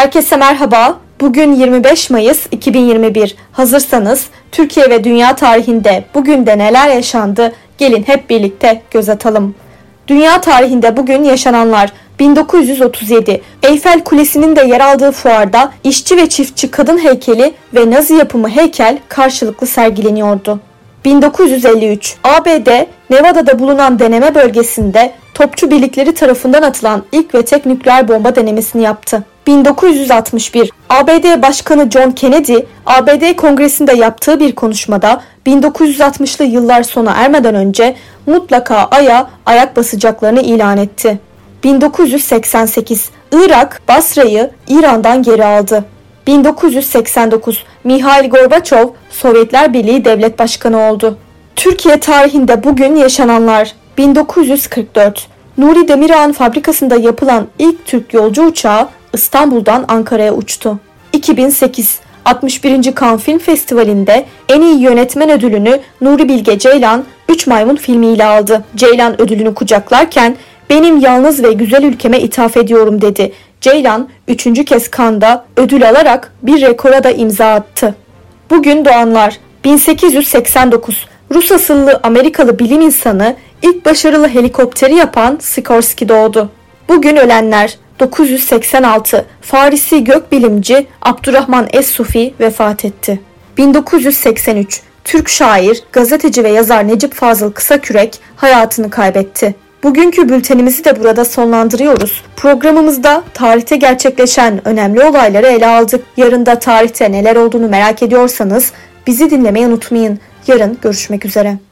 Herkese merhaba. Bugün 25 Mayıs 2021. Hazırsanız Türkiye ve dünya tarihinde bugün de neler yaşandı? Gelin hep birlikte göz atalım. Dünya tarihinde bugün yaşananlar 1937 Eyfel Kulesi'nin de yer aldığı fuarda işçi ve çiftçi kadın heykeli ve Nazi yapımı heykel karşılıklı sergileniyordu. 1953 ABD Nevada'da bulunan deneme bölgesinde topçu birlikleri tarafından atılan ilk ve tek nükleer bomba denemesini yaptı. 1961 ABD Başkanı John Kennedy, ABD Kongresi'nde yaptığı bir konuşmada 1960'lı yıllar sona ermeden önce mutlaka Ay'a ayak basacaklarını ilan etti. 1988 Irak Basra'yı İran'dan geri aldı. 1989 Mihail Gorbaçov Sovyetler Birliği Devlet Başkanı oldu. Türkiye tarihinde bugün yaşananlar 1944 Nuri Demirağ'ın fabrikasında yapılan ilk Türk yolcu uçağı İstanbul'dan Ankara'ya uçtu. 2008 61. Cannes Film Festivali'nde en iyi yönetmen ödülünü Nuri Bilge Ceylan 3 Maymun filmiyle aldı. Ceylan ödülünü kucaklarken benim yalnız ve güzel ülkeme ithaf ediyorum dedi. Ceylan 3. kez Cannes'da ödül alarak bir rekora da imza attı. Bugün doğanlar 1889 Rus asıllı Amerikalı bilim insanı ilk başarılı helikopteri yapan Sikorsky doğdu. Bugün ölenler 986 Farisi gökbilimci Abdurrahman Es-Sufi vefat etti. 1983 Türk şair, gazeteci ve yazar Necip Fazıl Kısakürek hayatını kaybetti. Bugünkü bültenimizi de burada sonlandırıyoruz. Programımızda tarihte gerçekleşen önemli olayları ele aldık. Yarın da tarihte neler olduğunu merak ediyorsanız bizi dinlemeyi unutmayın. Yarın görüşmek üzere.